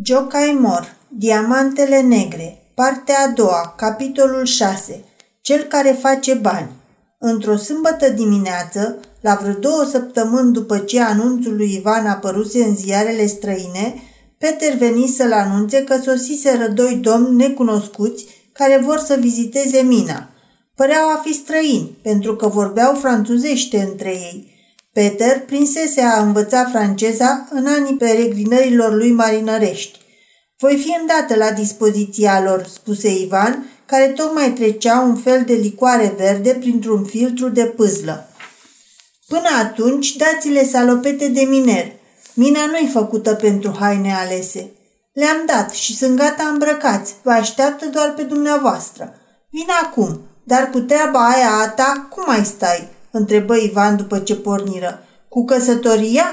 Jocai Mor, Diamantele Negre, partea a doua, capitolul 6, Cel care face bani. Într-o sâmbătă dimineață, la vreo două săptămâni după ce anunțul lui Ivan apăruse în ziarele străine, Peter veni să-l anunțe că sosiseră doi domni necunoscuți care vor să viziteze mina. Păreau a fi străini, pentru că vorbeau franțuzește între ei – Peter prinsese a învăța franceza în anii peregrinărilor lui marinărești. Voi fi îndată la dispoziția lor, spuse Ivan, care tocmai trecea un fel de licoare verde printr-un filtru de pâzlă. Până atunci, dați-le salopete de miner. Mina nu-i făcută pentru haine alese. Le-am dat și sunt gata îmbrăcați. Vă așteaptă doar pe dumneavoastră. Vin acum, dar cu treaba aia a ta, cum mai stai? Întrebă Ivan după ce porniră. Cu căsătoria?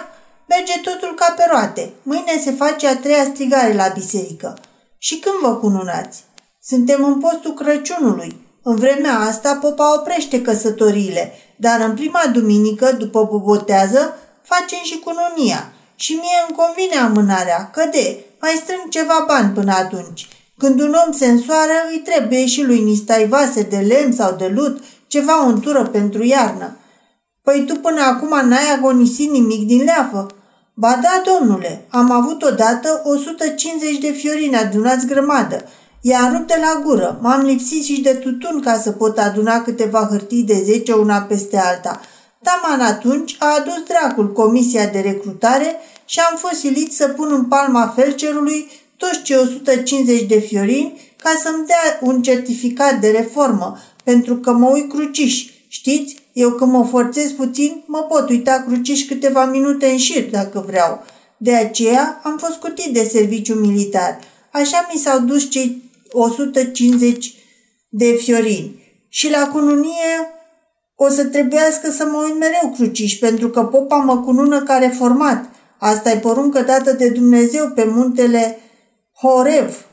Merge totul ca pe roate. Mâine se face a treia strigare la biserică. Și când vă cununați? Suntem în postul Crăciunului. În vremea asta popa oprește căsătoriile, dar în prima duminică, după bobotează, facem și cununia. Și mie îmi convine amânarea, că de, mai strâng ceva bani până atunci. Când un om se însoară, îi trebuie și lui nistai vase de lemn sau de lut ceva untură pentru iarnă. Păi tu până acum n-ai agonisit nimic din leafă? Ba da, domnule, am avut odată 150 de fiorini adunați grămadă. I-am rupt de la gură, m-am lipsit și de tutun ca să pot aduna câteva hârtii de 10 una peste alta. Taman atunci a adus dracul comisia de recrutare și am fost silit să pun în palma felcerului toți cei 150 de fiorini ca să-mi dea un certificat de reformă, pentru că mă uit cruciș. Știți, eu când mă forțez puțin, mă pot uita cruciș câteva minute în șir, dacă vreau. De aceea am fost cutit de serviciu militar. Așa mi s-au dus cei 150 de fiorini. Și la cununie o să trebuiască să mă uit mereu cruciș, pentru că popa mă cunună ca reformat. Asta e poruncă dată de Dumnezeu pe muntele Horev.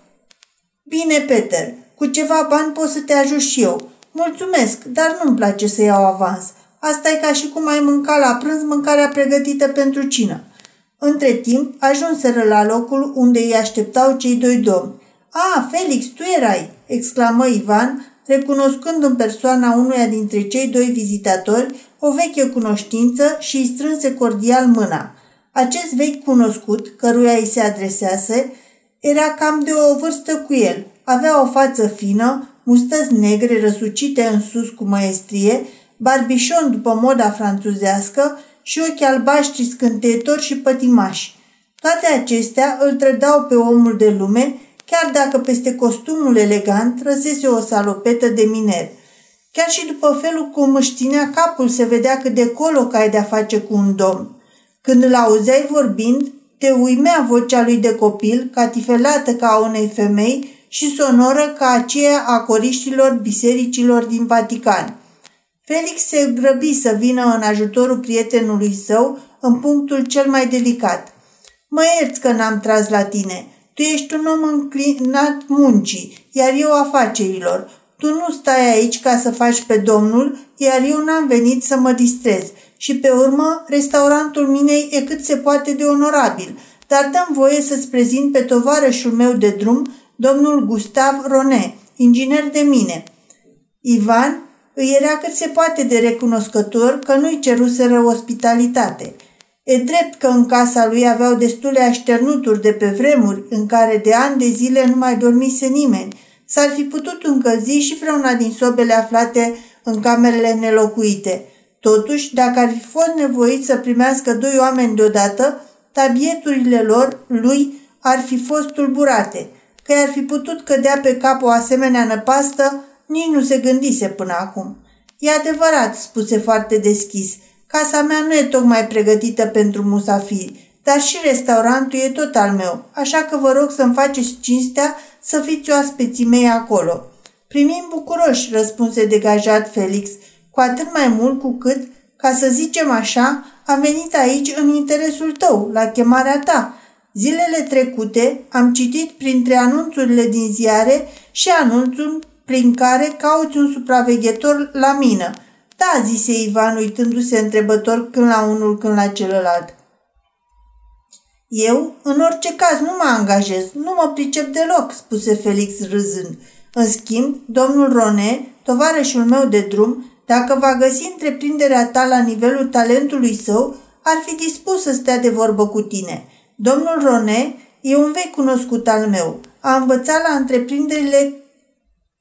Bine, Peter, cu ceva bani pot să te ajut și eu. Mulțumesc, dar nu-mi place să iau avans. Asta e ca și cum ai mânca la prânz mâncarea pregătită pentru cină. Între timp, ajunseră la locul unde îi așteptau cei doi domni. A, Felix, tu erai!" exclamă Ivan, recunoscând în persoana unuia dintre cei doi vizitatori o veche cunoștință și îi strânse cordial mâna. Acest vechi cunoscut, căruia îi se adresease, era cam de o vârstă cu el. Avea o față fină, mustăți negre răsucite în sus cu maestrie, barbișon după moda franțuzească și ochi albaștri scânteitori și pătimași. Toate acestea îl trădau pe omul de lume, chiar dacă peste costumul elegant răsese o salopetă de miner. Chiar și după felul cum își ținea capul se vedea cât de colo că ai de-a face cu un domn. Când îl auzeai vorbind, te uimea vocea lui de copil, catifelată ca a unei femei, și sonoră ca aceea a coriștilor bisericilor din Vatican. Felix se grăbi să vină în ajutorul prietenului său în punctul cel mai delicat. Mă ierți că n-am tras la tine. Tu ești un om înclinat muncii, iar eu afacerilor. Tu nu stai aici ca să faci pe domnul, iar eu n-am venit să mă distrez. Și pe urmă, restaurantul minei e cât se poate de onorabil, dar dăm voie să-ți prezint pe tovarășul meu de drum domnul Gustav Ronet, inginer de mine. Ivan îi era cât se poate de recunoscător că nu-i ceruseră ospitalitate. E drept că în casa lui aveau destule așternuturi de pe vremuri în care de ani de zile nu mai dormise nimeni. S-ar fi putut încălzi și vreuna din sobele aflate în camerele nelocuite. Totuși, dacă ar fi fost nevoit să primească doi oameni deodată, tabieturile lor lui ar fi fost tulburate – că i-ar fi putut cădea pe cap o asemenea năpastă, nici nu se gândise până acum. E adevărat, spuse foarte deschis, casa mea nu e tocmai pregătită pentru musafiri, dar și restaurantul e tot al meu, așa că vă rog să-mi faceți cinstea să fiți oaspeții mei acolo. Primim bucuroși, răspunse degajat Felix, cu atât mai mult cu cât, ca să zicem așa, am venit aici în interesul tău, la chemarea ta, Zilele trecute am citit printre anunțurile din ziare și anunțul prin care cauți un supraveghetor la mină. Da, zise Ivan uitându-se întrebător când la unul când la celălalt. Eu, în orice caz, nu mă angajez, nu mă pricep deloc, spuse Felix râzând. În schimb, domnul Rone, tovarășul meu de drum, dacă va găsi întreprinderea ta la nivelul talentului său, ar fi dispus să stea de vorbă cu tine. Domnul Rone e un vechi cunoscut al meu. A învățat la întreprinderile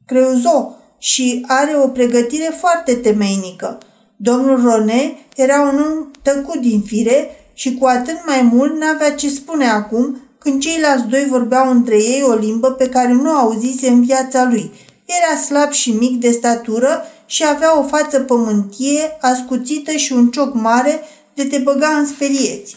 Creuzo și are o pregătire foarte temeinică. Domnul Rone era un om tăcut din fire și cu atât mai mult n-avea ce spune acum când ceilalți doi vorbeau între ei o limbă pe care nu auzise în viața lui. Era slab și mic de statură și avea o față pământie, ascuțită și un cioc mare de te băga în sperieți.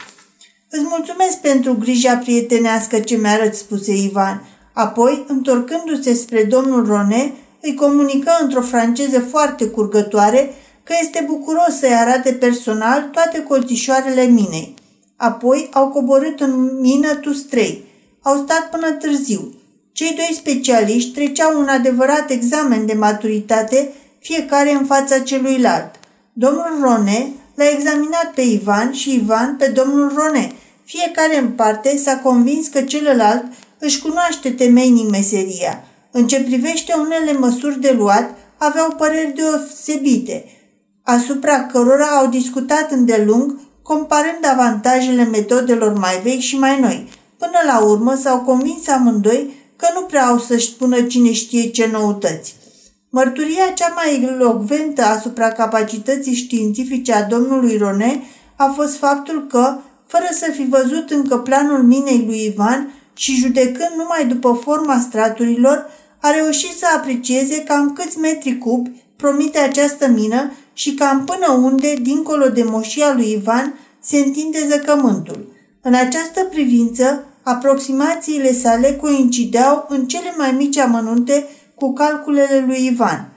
Îți mulțumesc pentru grija prietenească ce mi-arăt, spuse Ivan. Apoi, întorcându-se spre domnul Rone, îi comunică într-o franceză foarte curgătoare că este bucuros să-i arate personal toate colțișoarele minei. Apoi au coborât în mină toți trei. Au stat până târziu. Cei doi specialiști treceau un adevărat examen de maturitate, fiecare în fața celuilalt. Domnul Rone l-a examinat pe Ivan și Ivan pe domnul Rone. Fiecare în parte s-a convins că celălalt își cunoaște temeinic meseria. În ce privește unele măsuri de luat, aveau păreri deosebite, asupra cărora au discutat îndelung, comparând avantajele metodelor mai vechi și mai noi. Până la urmă s-au convins amândoi că nu prea au să-și spună cine știe ce noutăți. Mărturia cea mai elocventă asupra capacității științifice a domnului Rone a fost faptul că, fără să fi văzut încă planul minei lui Ivan și judecând numai după forma straturilor, a reușit să aprecieze cam câți metri cubi promite această mină și cam până unde, dincolo de moșia lui Ivan, se întinde zăcământul. În această privință, aproximațiile sale coincideau în cele mai mici amănunte cu calculele lui Ivan.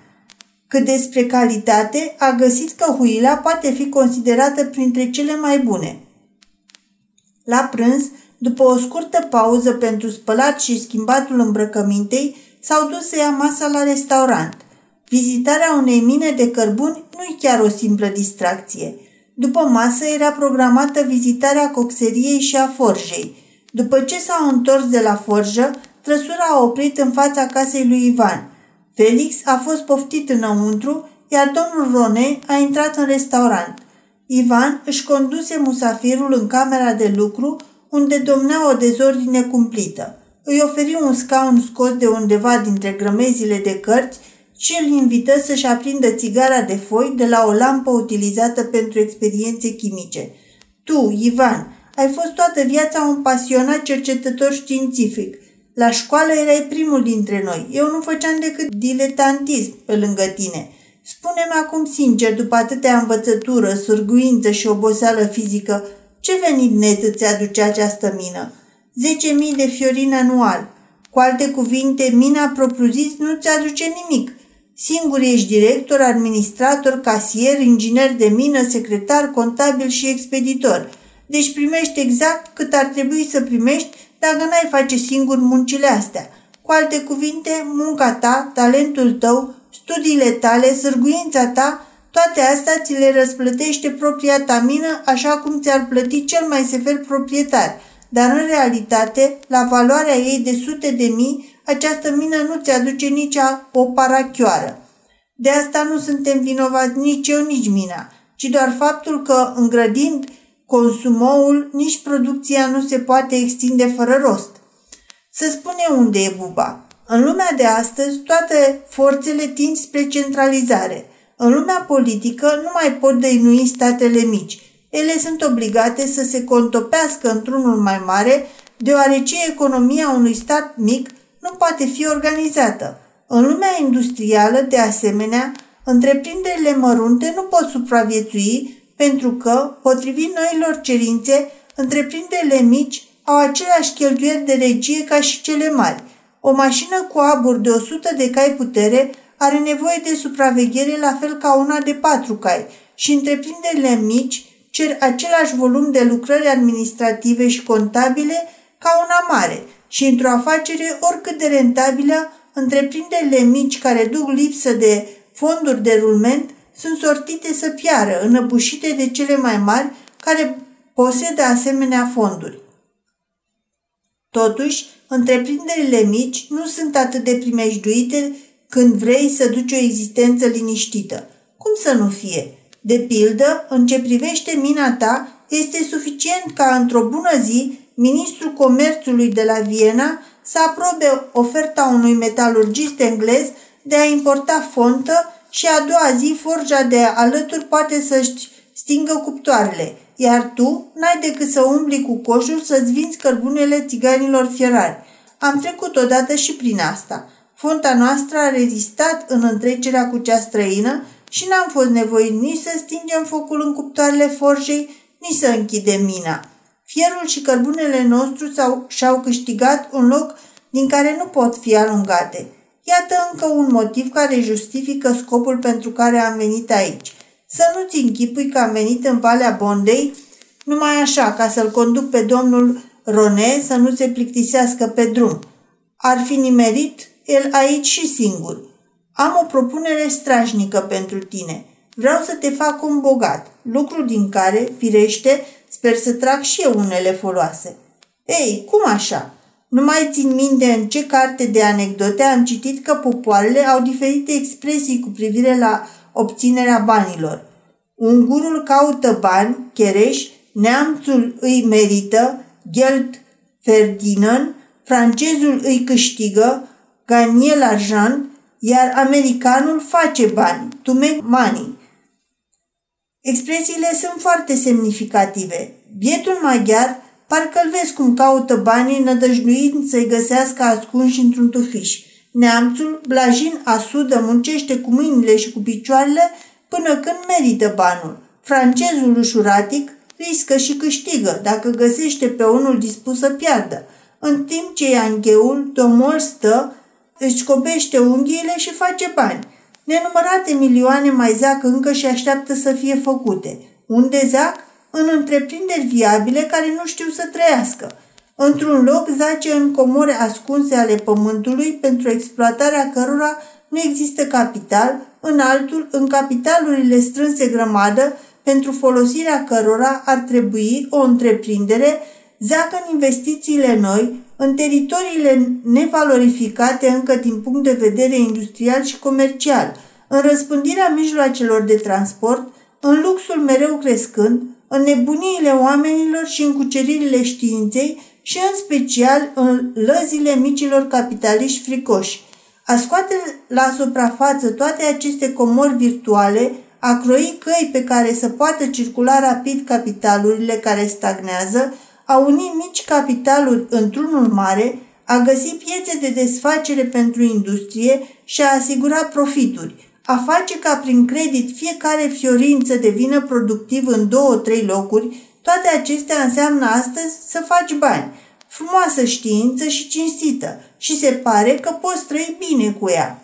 Cât despre calitate, a găsit că huila poate fi considerată printre cele mai bune. La prânz, după o scurtă pauză pentru spălat și schimbatul îmbrăcămintei, s-au dus să ia masa la restaurant. Vizitarea unei mine de cărbuni nu e chiar o simplă distracție. După masă era programată vizitarea coxeriei și a forjei. După ce s-au întors de la forjă, trăsura a oprit în fața casei lui Ivan. Felix a fost poftit înăuntru, iar domnul Rone a intrat în restaurant. Ivan își conduse musafirul în camera de lucru, unde domnea o dezordine cumplită. Îi oferi un scaun scos de undeva dintre grămezile de cărți și îl invită să-și aprindă țigara de foi de la o lampă utilizată pentru experiențe chimice. Tu, Ivan, ai fost toată viața un pasionat cercetător științific. La școală erai primul dintre noi. Eu nu făceam decât diletantism pe lângă tine. Spune-mi acum sincer, după atâtea învățătură, surguință și oboseală fizică, ce venit net îți aduce această mină? 10.000 de fiorini anual. Cu alte cuvinte, mina propriu-zis nu ți aduce nimic. Singur ești director, administrator, casier, inginer de mină, secretar, contabil și expeditor. Deci primești exact cât ar trebui să primești dacă n-ai face singur muncile astea. Cu alte cuvinte, munca ta, talentul tău, studiile tale, sârguința ta, toate astea ți le răsplătește propria ta mină așa cum ți-ar plăti cel mai sever proprietar. Dar în realitate, la valoarea ei de sute de mii, această mină nu ți aduce nici o parachioară. De asta nu suntem vinovați nici eu, nici mina, ci doar faptul că, îngrădind consumoul, nici producția nu se poate extinde fără rost. Să spune unde e buba. În lumea de astăzi, toate forțele tind spre centralizare. În lumea politică nu mai pot dăinui statele mici. Ele sunt obligate să se contopească într-unul mai mare, deoarece economia unui stat mic nu poate fi organizată. În lumea industrială, de asemenea, întreprinderile mărunte nu pot supraviețui pentru că, potrivit noilor cerințe, întreprinderile mici au aceleași cheltuieli de regie ca și cele mari. O mașină cu abur de 100 de cai putere are nevoie de supraveghere la fel ca una de 4 cai și întreprinderile mici cer același volum de lucrări administrative și contabile ca una mare și într-o afacere oricât de rentabilă, întreprinderile mici care duc lipsă de fonduri de rulment sunt sortite să piară, înăbușite de cele mai mari care posedă asemenea fonduri. Totuși, întreprinderile mici nu sunt atât de primejduite când vrei să duci o existență liniștită. Cum să nu fie? De pildă, în ce privește mina ta, este suficient ca într-o bună zi ministrul comerțului de la Viena să aprobe oferta unui metalurgist englez de a importa fontă și a doua zi forja de alături poate să-și stingă cuptoarele, iar tu n-ai decât să umbli cu coșul să-ți vinzi cărbunele țiganilor fierari. Am trecut odată și prin asta. Fonta noastră a rezistat în întrecerea cu cea străină și n-am fost nevoit nici să stingem focul în cuptoarele forjei, nici să închidem mina. Fierul și cărbunele nostru s-au, și-au câștigat un loc din care nu pot fi alungate. Iată încă un motiv care justifică scopul pentru care am venit aici. Să nu-ți închipui că am venit în Valea Bondei numai așa, ca să-l conduc pe domnul Rone să nu se plictisească pe drum. Ar fi nimerit el aici și singur. Am o propunere strașnică pentru tine. Vreau să te fac un bogat, lucru din care, firește, sper să trag și eu unele foloase. Ei, cum așa? Nu mai țin minte în ce carte de anecdote am citit că popoarele au diferite expresii cu privire la obținerea banilor. Ungurul caută bani, chereș, neamțul îi merită, Geld Ferdinand, francezul îi câștigă, Ganiel argent, iar americanul face bani, to make money. Expresiile sunt foarte semnificative. Bietul maghiar parcă-l vezi cum caută banii nădăjduind să-i găsească ascunși într-un tufiș. Neamțul, blajin asudă, muncește cu mâinile și cu picioarele până când merită banul. Francezul ușuratic riscă și câștigă dacă găsește pe unul dispus să piardă, în timp ce Iangheul, domol stă, își scobește unghiile și face bani. Nenumărate milioane mai zac încă și așteaptă să fie făcute. Unde zac? În întreprinderi viabile care nu știu să trăiască. Într-un loc zace în comore ascunse ale pământului pentru exploatarea cărora nu există capital, în altul, în capitalurile strânse grămadă, pentru folosirea cărora ar trebui o întreprindere zacă în investițiile noi, în teritoriile nevalorificate încă din punct de vedere industrial și comercial, în răspândirea mijloacelor de transport, în luxul mereu crescând, în nebuniile oamenilor și în cuceririle științei și în special în lăzile micilor capitaliști fricoși. A scoate la suprafață toate aceste comori virtuale, a croi căi pe care să poată circula rapid capitalurile care stagnează, a uni mici capitaluri într-unul mare, a găsi piețe de desfacere pentru industrie și a asigura profituri, a face ca prin credit fiecare fiorin să devină productiv în două-trei locuri, toate acestea înseamnă astăzi să faci bani. Frumoasă știință și cinstită și se pare că poți trăi bine cu ea.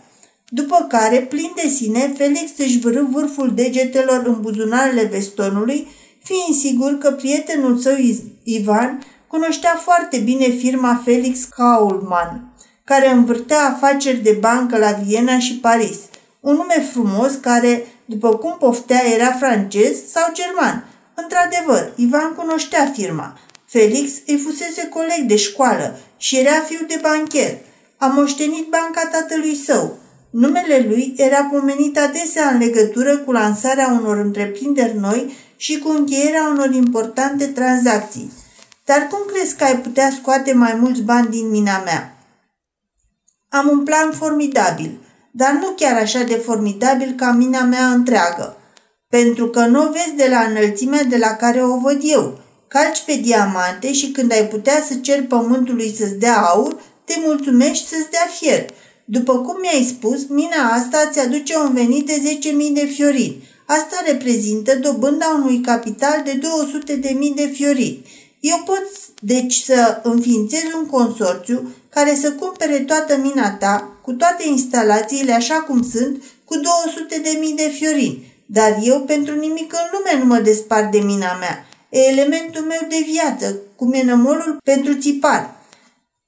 După care, plin de sine, Felix își vârâ vârful degetelor în buzunarele vestonului fiind sigur că prietenul său Ivan cunoștea foarte bine firma Felix Kaulman, care învârtea afaceri de bancă la Viena și Paris. Un nume frumos care, după cum poftea, era francez sau german. Într-adevăr, Ivan cunoștea firma. Felix îi fusese coleg de școală și era fiu de bancher. A moștenit banca tatălui său. Numele lui era pomenit adesea în legătură cu lansarea unor întreprinderi noi și cu încheierea unor importante tranzacții. Dar cum crezi că ai putea scoate mai mulți bani din mina mea? Am un plan formidabil, dar nu chiar așa de formidabil ca mina mea întreagă. Pentru că nu o vezi de la înălțimea de la care o văd eu. Calci pe diamante și când ai putea să ceri pământului să-ți dea aur, te mulțumești să-ți dea fier. După cum mi-ai spus, mina asta ți aduce un venit de 10.000 de fiorini, Asta reprezintă dobânda unui capital de 200.000 de fiorini. Eu pot, deci, să înființez un consorțiu care să cumpere toată mina ta, cu toate instalațiile așa cum sunt, cu 200.000 de fiorini. Dar eu pentru nimic în lume nu mă despart de mina mea. E elementul meu de viață, cum e nămolul pentru țipar.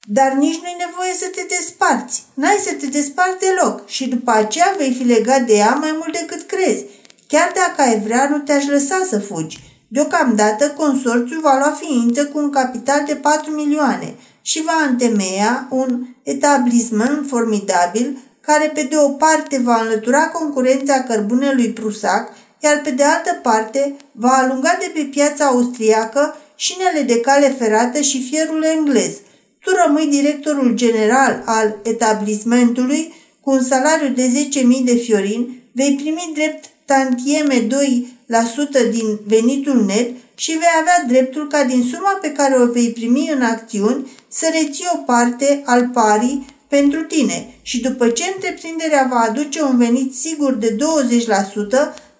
Dar nici nu-i nevoie să te desparți. N-ai să te desparți deloc și după aceea vei fi legat de ea mai mult decât crezi. Chiar dacă ai vrea, nu te-aș lăsa să fugi. Deocamdată, consorțiul va lua ființă cu un capital de 4 milioane și va întemeia un etablisment formidabil care pe de o parte va înlătura concurența cărbunelui prusac, iar pe de altă parte va alunga de pe piața austriacă șinele de cale ferată și fierul englez. Tu rămâi directorul general al etablismentului cu un salariu de 10.000 de fiorini, vei primi drept tantieme 2% din venitul net și vei avea dreptul ca din suma pe care o vei primi în acțiuni să reții o parte al parii pentru tine și după ce întreprinderea va aduce un venit sigur de 20%,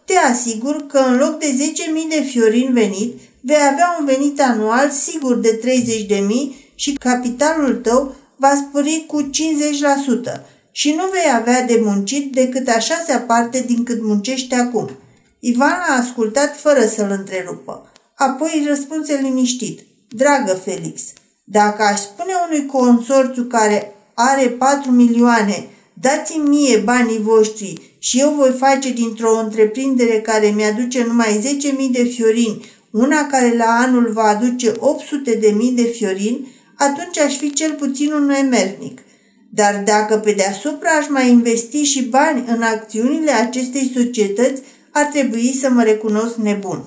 te asigur că în loc de 10.000 de fiorini venit, vei avea un venit anual sigur de 30.000 și capitalul tău va spori cu 50% și nu vei avea de muncit decât a șasea parte din cât muncești acum. Ivan a ascultat fără să-l întrerupă. Apoi răspunse liniștit. Dragă Felix, dacă aș spune unui consorțiu care are 4 milioane, dați-mi mie banii voștri și eu voi face dintr-o întreprindere care mi-aduce numai 10.000 de fiorini, una care la anul va aduce 800.000 de fiorini, atunci aș fi cel puțin un emernic. Dar dacă pe deasupra aș mai investi și bani în acțiunile acestei societăți, ar trebui să mă recunosc nebun.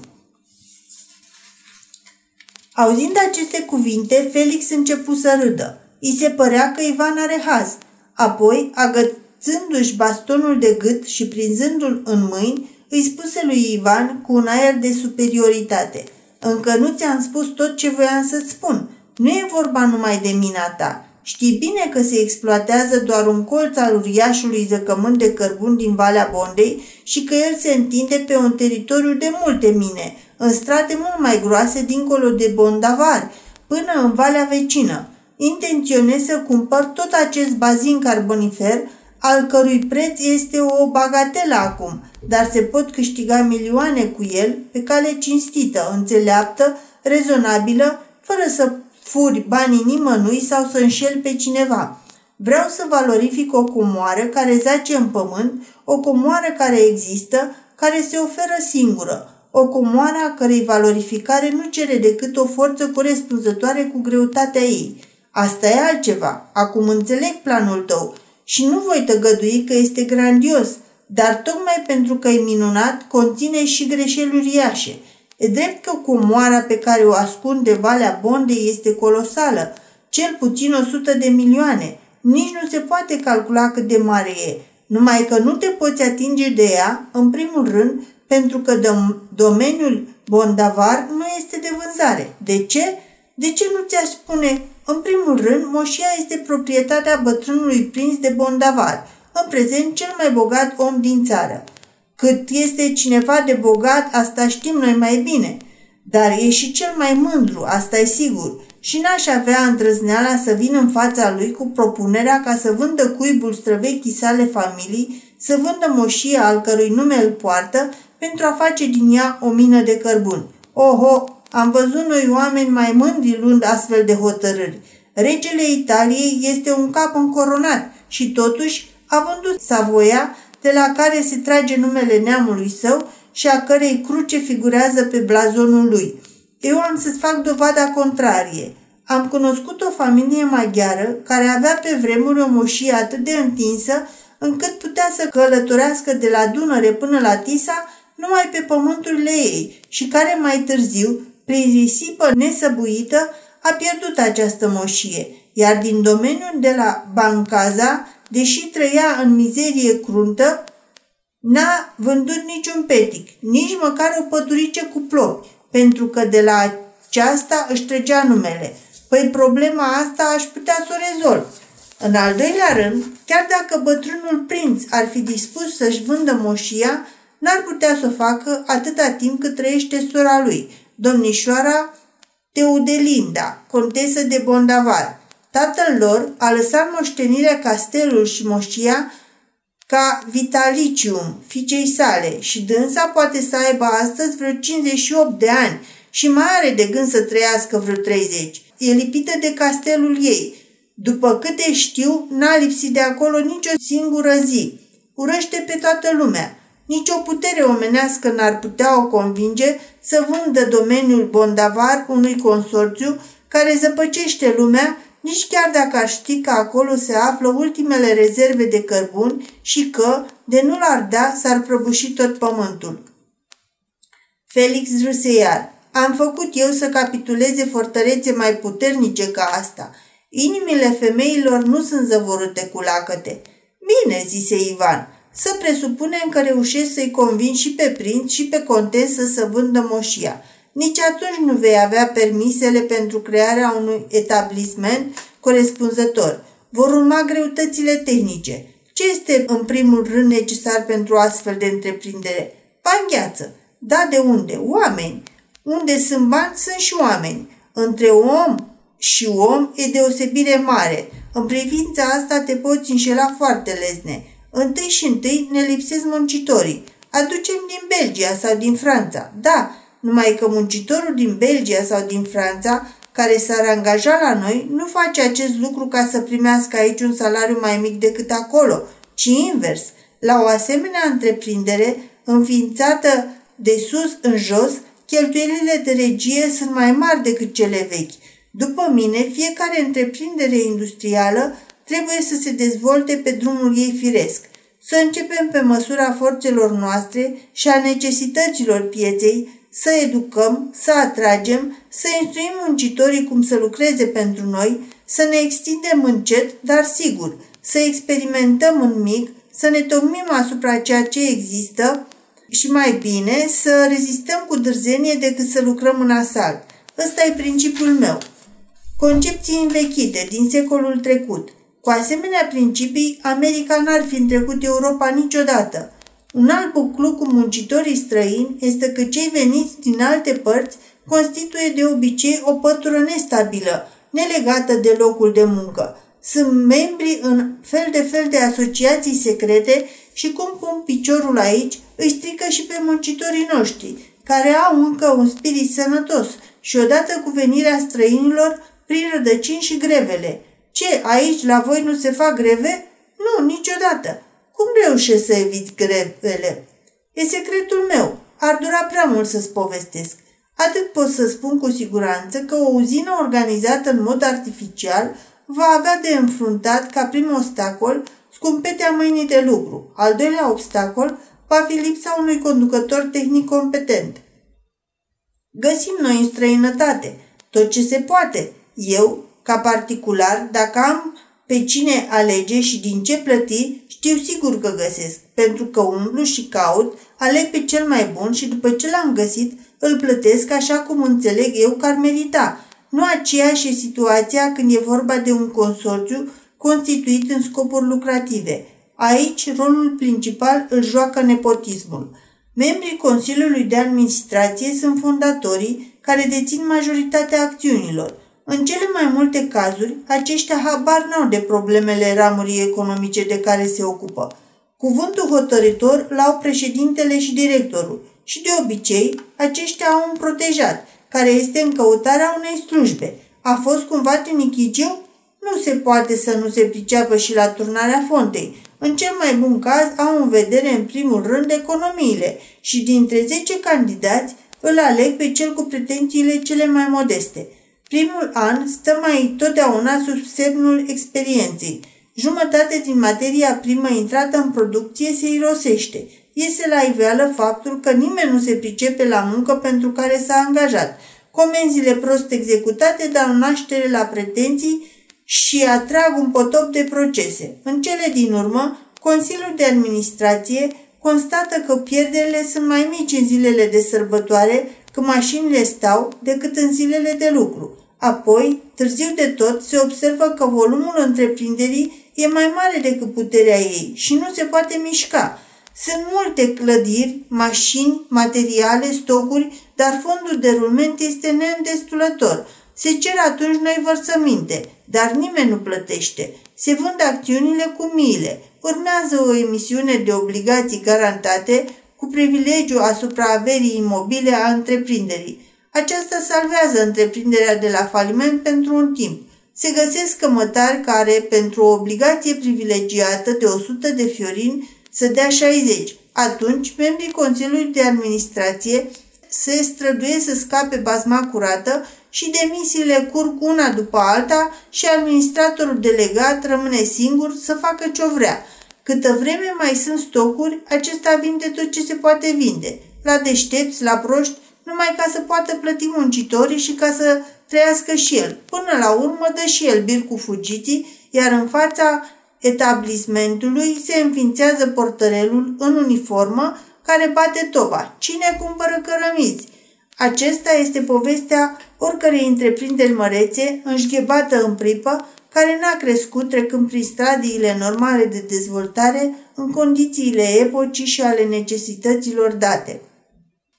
Auzind aceste cuvinte, Felix începu să râdă. I se părea că Ivan are haz. Apoi, agățându-și bastonul de gât și prinzându-l în mâini, îi spuse lui Ivan cu un aer de superioritate. Încă nu ți-am spus tot ce voiam să-ți spun. Nu e vorba numai de mina ta. Știi bine că se exploatează doar un colț al uriașului zăcământ de cărbun din Valea Bondei și că el se întinde pe un teritoriu de multe mine, în strate mult mai groase dincolo de Bondavar, până în Valea vecină. Intenționez să cumpăr tot acest bazin carbonifer, al cărui preț este o bagatelă acum, dar se pot câștiga milioane cu el pe cale cinstită, înțeleaptă, rezonabilă, fără să furi banii nimănui sau să înșel pe cineva. Vreau să valorific o comoară care zace în pământ, o comoară care există, care se oferă singură, o comoară a cărei valorificare nu cere decât o forță corespunzătoare cu greutatea ei. Asta e altceva. Acum înțeleg planul tău și nu voi tăgădui că este grandios, dar tocmai pentru că e minunat, conține și greșeli uriașe – E drept că comoara pe care o ascunde Valea Bondei este colosală, cel puțin 100 de milioane. Nici nu se poate calcula cât de mare e, numai că nu te poți atinge de ea, în primul rând, pentru că dom- domeniul bondavar nu este de vânzare. De ce? De ce nu ți-aș spune? În primul rând, moșia este proprietatea bătrânului prins de bondavar, în prezent cel mai bogat om din țară. Cât este cineva de bogat, asta știm noi mai bine. Dar e și cel mai mândru, asta e sigur. Și n-aș avea îndrăzneala să vin în fața lui cu propunerea ca să vândă cuibul străvechii sale familii, să vândă moșia al cărui nume îl poartă, pentru a face din ea o mină de cărbun. Oho, am văzut noi oameni mai mândri luând astfel de hotărâri. Regele Italiei este un cap încoronat și totuși a vândut Savoia de la care se trage numele neamului său și a cărei cruce figurează pe blazonul lui. Eu am să-ți fac dovada contrarie. Am cunoscut o familie maghiară care avea pe vremuri o moșie atât de întinsă încât putea să călătorească de la Dunăre până la Tisa numai pe pământurile ei și care mai târziu, prin risipă nesăbuită, a pierdut această moșie, iar din domeniul de la Bancaza deși trăia în mizerie cruntă, n-a vândut niciun petic, nici măcar o pădurice cu plopi, pentru că de la aceasta își trecea numele. Păi problema asta aș putea să o rezolv. În al doilea rând, chiar dacă bătrânul prinț ar fi dispus să-și vândă moșia, n-ar putea să o facă atâta timp cât trăiește sora lui, domnișoara Teudelinda, contesă de Bondavar, Tatăl lor a lăsat moștenirea castelul și moșia ca vitalicium fiicei sale și dânsa poate să aibă astăzi vreo 58 de ani și mai are de gând să trăiască vreo 30. E lipită de castelul ei. După câte știu, n-a lipsit de acolo nicio singură zi. Urăște pe toată lumea. Nici o putere omenească n-ar putea o convinge să vândă domeniul bondavar unui consorțiu care zăpăcește lumea nici chiar dacă ar ști că acolo se află ultimele rezerve de cărbuni și că, de nu l-ar da, s-ar prăbuși tot pământul. Felix râse iar. Am făcut eu să capituleze fortărețe mai puternice ca asta. Inimile femeilor nu sunt zăvorâte cu lacăte. Bine, zise Ivan, să presupunem că reușești să-i convingi și pe prinț și pe contesă să vândă moșia. Nici atunci nu vei avea permisele pentru crearea unui etablisment corespunzător. Vor urma greutățile tehnice. Ce este în primul rând necesar pentru astfel de întreprindere? Bani Da, de unde? Oameni. Unde sunt bani, sunt și oameni. Între om și om e deosebire mare. În privința asta te poți înșela foarte lezne. Întâi și întâi ne lipsesc muncitorii. Aducem din Belgia sau din Franța. Da, numai că muncitorul din Belgia sau din Franța, care s-ar angaja la noi, nu face acest lucru ca să primească aici un salariu mai mic decât acolo, ci invers. La o asemenea întreprindere, înființată de sus în jos, cheltuielile de regie sunt mai mari decât cele vechi. După mine, fiecare întreprindere industrială trebuie să se dezvolte pe drumul ei firesc. Să începem pe măsura forțelor noastre și a necesităților pieței, să educăm, să atragem, să instruim muncitorii cum să lucreze pentru noi, să ne extindem încet, dar sigur, să experimentăm în mic, să ne tocmim asupra ceea ce există și mai bine să rezistăm cu dârzenie decât să lucrăm în asalt. Ăsta e principiul meu. Concepții învechite din secolul trecut. Cu asemenea principii, America n-ar fi întrecut Europa niciodată. Un alt buclu cu muncitorii străini este că cei veniți din alte părți constituie de obicei o pătură nestabilă, nelegată de locul de muncă. Sunt membri în fel de fel de asociații secrete și cum pun piciorul aici, îi strică și pe muncitorii noștri, care au încă un spirit sănătos și odată cu venirea străinilor, prin rădăcini și grevele. Ce, aici la voi nu se fac greve? Nu, niciodată. Cum reușești să eviți grevele? E secretul meu. Ar dura prea mult să-ți povestesc. Atât pot să spun cu siguranță că o uzină organizată în mod artificial va avea de înfruntat ca prim obstacol scumpetea mâinii de lucru. Al doilea obstacol va fi lipsa unui conducător tehnic competent. Găsim noi în străinătate tot ce se poate. Eu, ca particular, dacă am pe cine alege și din ce plăti, știu sigur că găsesc, pentru că umblu și caut, aleg pe cel mai bun și după ce l-am găsit, îl plătesc așa cum înțeleg eu că ar merita. Nu aceeași e situația când e vorba de un consorțiu constituit în scopuri lucrative. Aici, rolul principal îl joacă nepotismul. Membrii Consiliului de Administrație sunt fondatorii care dețin majoritatea acțiunilor. În cele mai multe cazuri, aceștia habar n-au de problemele ramurii economice de care se ocupă. Cuvântul hotărător l-au președintele și directorul și de obicei aceștia au un protejat, care este în căutarea unei slujbe. A fost cumva tinichigeu? Nu se poate să nu se priceapă și la turnarea fontei. În cel mai bun caz au în vedere în primul rând economiile și dintre 10 candidați îl aleg pe cel cu pretențiile cele mai modeste – Primul an stă mai totdeauna sub semnul experienței. Jumătate din materia primă intrată în producție se irosește. Iese la iveală faptul că nimeni nu se pricepe la muncă pentru care s-a angajat. Comenzile prost executate dau naștere la pretenții și atrag un potop de procese. În cele din urmă, Consiliul de Administrație constată că pierderile sunt mai mici în zilele de sărbătoare, când mașinile stau, decât în zilele de lucru. Apoi, târziu de tot, se observă că volumul întreprinderii e mai mare decât puterea ei și nu se poate mișca. Sunt multe clădiri, mașini, materiale, stocuri, dar fondul de rulment este neîndestulător. Se cer atunci noi vărsăminte, dar nimeni nu plătește. Se vând acțiunile cu miile. Urmează o emisiune de obligații garantate cu privilegiu asupra averii imobile a întreprinderii. Aceasta salvează întreprinderea de la faliment pentru un timp. Se găsesc cămătari care, pentru o obligație privilegiată de 100 de fiorini, să dea 60. Atunci, membrii Consiliului de Administrație se străduie să scape bazma curată și demisiile curg una după alta și administratorul delegat rămâne singur să facă ce vrea. Câtă vreme mai sunt stocuri, acesta vinde tot ce se poate vinde. La deștepți, la proști, numai ca să poată plăti muncitorii și ca să trăiască și el. Până la urmă dă și el bir cu fugiții, iar în fața etablismentului se înființează portărelul în uniformă care bate toba. Cine cumpără cărămizi? Acesta este povestea oricărei întreprinderi mărețe, înșghebată în pripă, care n-a crescut trecând prin stadiile normale de dezvoltare în condițiile epocii și ale necesităților date.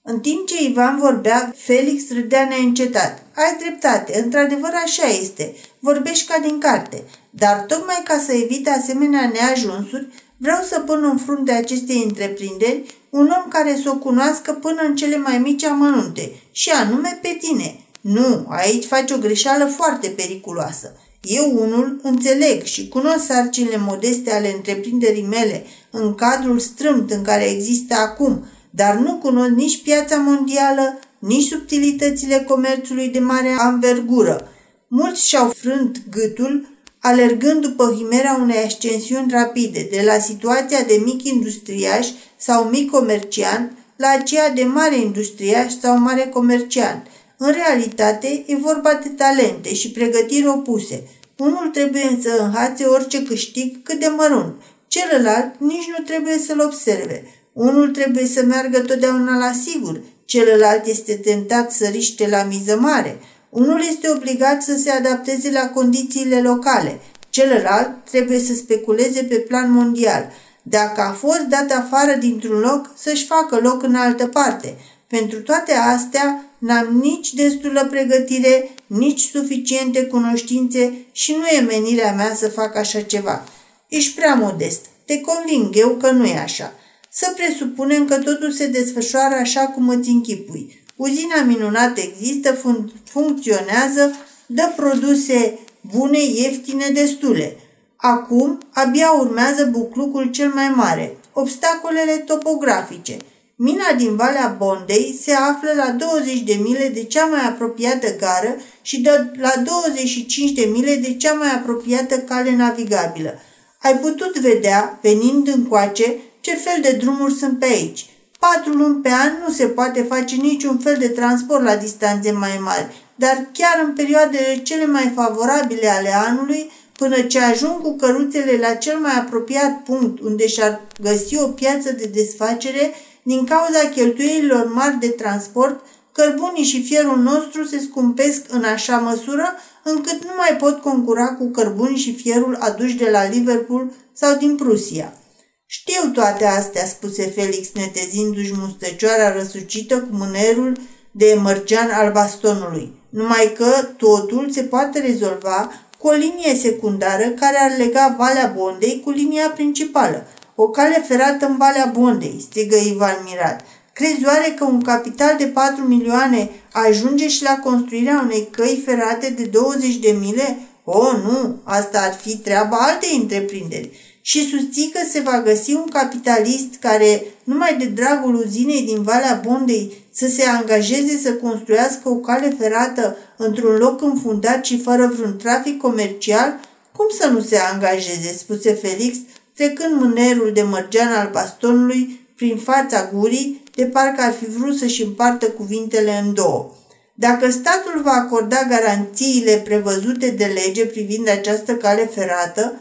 În timp ce Ivan vorbea, Felix râdea neîncetat. Ai dreptate, într-adevăr așa este. Vorbești ca din carte. Dar tocmai ca să evite asemenea neajunsuri, vreau să pun în frunte acestei întreprinderi un om care să o cunoască până în cele mai mici amănunte, și anume pe tine. Nu, aici faci o greșeală foarte periculoasă. Eu unul înțeleg și cunosc sarcinile modeste ale întreprinderii mele în cadrul strâmt în care există acum, dar nu cunosc nici piața mondială, nici subtilitățile comerțului de mare anvergură. Mulți și-au frânt gâtul alergând după himera unei ascensiuni rapide, de la situația de mic industriaș sau mic comerciant la aceea de mare industriaș sau mare comerciant. În realitate, e vorba de talente și pregătiri opuse. Unul trebuie să înhațe orice câștig cât de mărunt, celălalt nici nu trebuie să-l observe. Unul trebuie să meargă totdeauna la sigur, celălalt este tentat să riște la miză mare. Unul este obligat să se adapteze la condițiile locale, celălalt trebuie să speculeze pe plan mondial. Dacă a fost dat afară dintr-un loc, să-și facă loc în altă parte. Pentru toate astea, n-am nici destulă pregătire, nici suficiente cunoștințe și nu e menirea mea să fac așa ceva. Ești prea modest. Te conving eu că nu e așa. Să presupunem că totul se desfășoară așa cum îți închipui. Uzina minunată există, fun- funcționează, dă produse bune, ieftine, destule. Acum, abia urmează buclucul cel mai mare, obstacolele topografice. Mina din Valea Bondei se află la 20 de mile de cea mai apropiată gară și de la 25 de mile de cea mai apropiată cale navigabilă. Ai putut vedea, venind încoace, ce fel de drumuri sunt pe aici. Patru luni pe an nu se poate face niciun fel de transport la distanțe mai mari, dar chiar în perioadele cele mai favorabile ale anului, până ce ajung cu căruțele la cel mai apropiat punct unde și-ar găsi o piață de desfacere, din cauza cheltuielilor mari de transport, cărbunii și fierul nostru se scumpesc în așa măsură încât nu mai pot concura cu cărbunii și fierul aduși de la Liverpool sau din Prusia. Știu toate astea, spuse Felix, netezindu-și mustăcioara răsucită cu mânerul de mărgean al bastonului, numai că totul se poate rezolva cu o linie secundară care ar lega Valea Bondei cu linia principală. O cale ferată în Valea Bondei, strigă Ivan mirat. Crezi oare că un capital de 4 milioane ajunge și la construirea unei căi ferate de 20 de mile? O, oh, nu, asta ar fi treaba altei întreprinderi și susții că se va găsi un capitalist care, numai de dragul uzinei din Valea Bondei, să se angajeze să construiască o cale ferată într-un loc înfundat și fără vreun trafic comercial? Cum să nu se angajeze?" spuse Felix, trecând mânerul de mărgean al bastonului prin fața gurii, de parcă ar fi vrut să-și împartă cuvintele în două. Dacă statul va acorda garanțiile prevăzute de lege privind această cale ferată,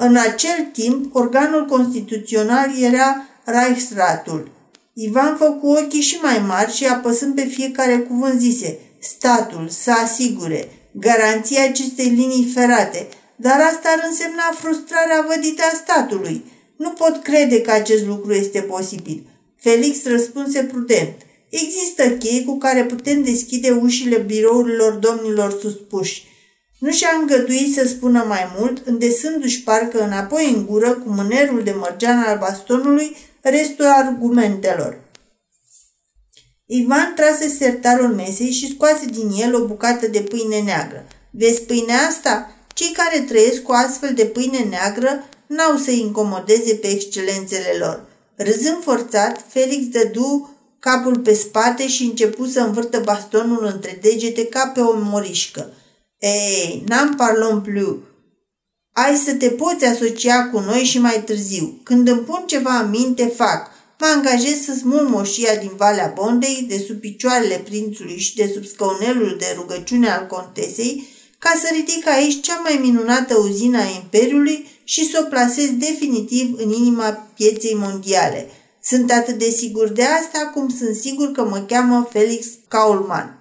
în acel timp, organul constituțional era Reichsratul. Ivan făcu ochii și mai mari și apăsând pe fiecare cuvânt zise statul să asigure garanția acestei linii ferate, dar asta ar însemna frustrarea vădită a statului. Nu pot crede că acest lucru este posibil. Felix răspunse prudent. Există chei cu care putem deschide ușile birourilor domnilor suspuși. Nu și-a îngăduit să spună mai mult, îndesându-și parcă înapoi în gură cu mânerul de mărgean al bastonului restul argumentelor. Ivan trase sertarul mesei și scoase din el o bucată de pâine neagră. Vezi pâinea asta? Cei care trăiesc cu astfel de pâine neagră n-au să incomodeze pe excelențele lor. Râzând forțat, Felix dădu capul pe spate și începu să învârtă bastonul între degete ca pe o morișcă. Ei, n-am parlon plus. Ai să te poți asocia cu noi și mai târziu. Când îmi pun ceva în minte, fac. Mă angajez să smul moșia din Valea Bondei, de sub picioarele prințului și de sub scaunelul de rugăciune al contesei, ca să ridic aici cea mai minunată uzină a Imperiului și să o plasez definitiv în inima pieței mondiale. Sunt atât de sigur de asta cum sunt sigur că mă cheamă Felix Kaulman.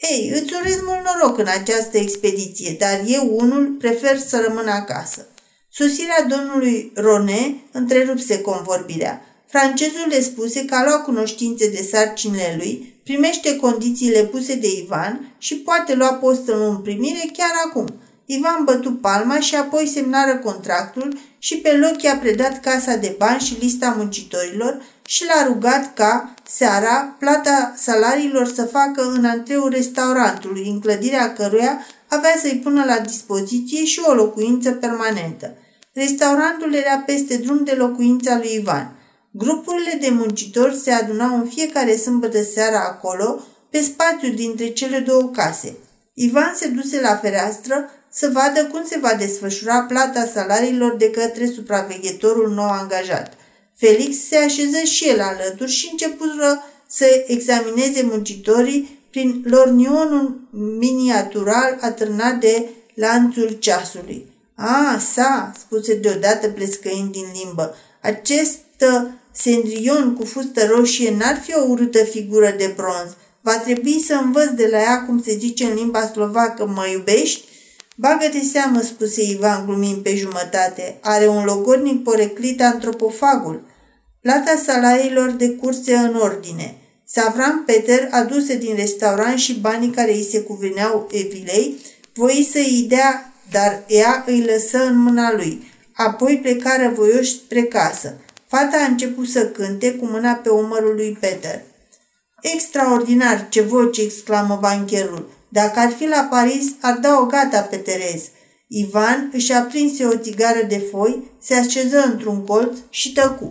Ei, îți urez mult noroc în această expediție, dar eu unul prefer să rămân acasă. Sosirea domnului Rone întrerupse convorbirea. Francezul le spuse că a luat cunoștințe de sarcinile lui, primește condițiile puse de Ivan și poate lua postul în primire chiar acum. Ivan bătu palma și apoi semnară contractul și pe loc i-a predat casa de bani și lista muncitorilor și l-a rugat ca, seara, plata salariilor să facă în antreul restaurantului, în clădirea căruia avea să-i pună la dispoziție și o locuință permanentă. Restaurantul era peste drum de locuința lui Ivan. Grupurile de muncitori se adunau în fiecare sâmbătă seara acolo, pe spațiul dintre cele două case. Ivan se duse la fereastră să vadă cum se va desfășura plata salariilor de către supraveghetorul nou angajat. Felix se așeză și el alături și începură să examineze muncitorii prin lornionul miniatural atârnat de lanțul ceasului. A, sa, spuse deodată plescăind din limbă, acest Sendrion cu fustă roșie n-ar fi o urâtă figură de bronz. Va trebui să învăț de la ea cum se zice în limba slovacă, mă iubești? Bagă-te seamă, spuse Ivan glumind pe jumătate. Are un logodnic poreclit antropofagul. Plata salariilor de curse în ordine. Savran Peter aduse din restaurant și banii care îi se cuvineau Evilei, voi să-i dea, dar ea îi lăsă în mâna lui. Apoi plecară voioși spre casă. Fata a început să cânte cu mâna pe umărul lui Peter. Extraordinar, ce voce, exclamă bancherul. Dacă ar fi la Paris, ar da o gata pe Terez. Ivan își aprinse o țigară de foi, se așeză într-un colț și tăcu.